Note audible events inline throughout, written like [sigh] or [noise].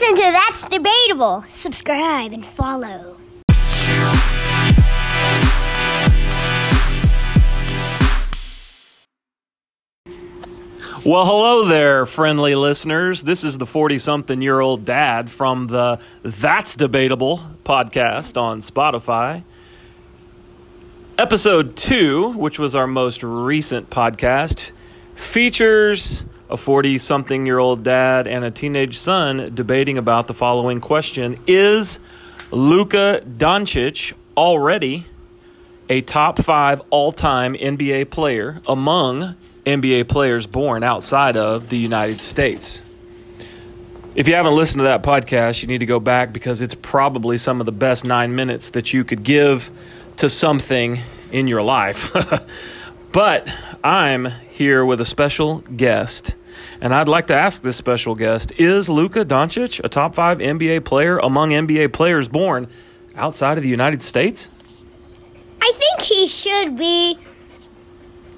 Listen to That's Debatable. Subscribe and follow. Well, hello there, friendly listeners. This is the 40 something year old dad from the That's Debatable podcast on Spotify. Episode 2, which was our most recent podcast, features a 40 something year old dad and a teenage son debating about the following question Is Luka Doncic already a top five all time NBA player among NBA players born outside of the United States? If you haven't listened to that podcast, you need to go back because it's probably some of the best nine minutes that you could give to something in your life. [laughs] but I'm here with a special guest. And I'd like to ask this special guest Is Luka Doncic a top five NBA player among NBA players born outside of the United States? I think he should be.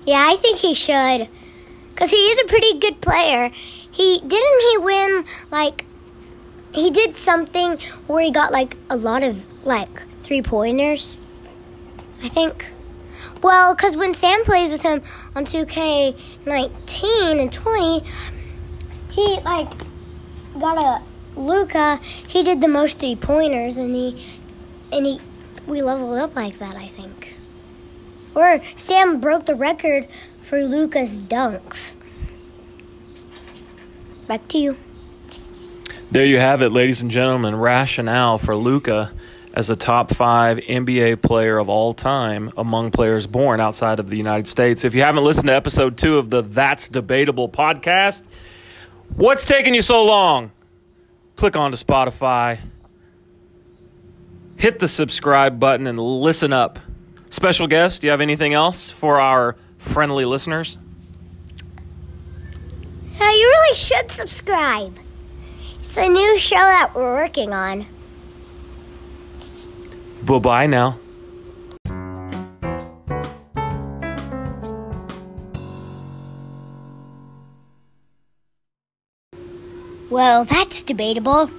Yeah, I think he should. Because he is a pretty good player. He didn't he win like he did something where he got like a lot of like three pointers. I think. Well, because when Sam plays with him on 2K19 and 20, he like got a Luka. He did the most three pointers, and he and he we leveled up like that. I think. Or Sam broke the record for Luka's dunks. Back to you. There you have it, ladies and gentlemen. Rationale for Luka as a top five NBA player of all time among players born outside of the United States. If you haven't listened to episode two of the That's Debatable podcast, what's taking you so long? Click on to Spotify, hit the subscribe button, and listen up. Special guest, do you have anything else for our friendly listeners? You really should subscribe. It's a new show that we're working on. Bye bye now. Well, that's debatable.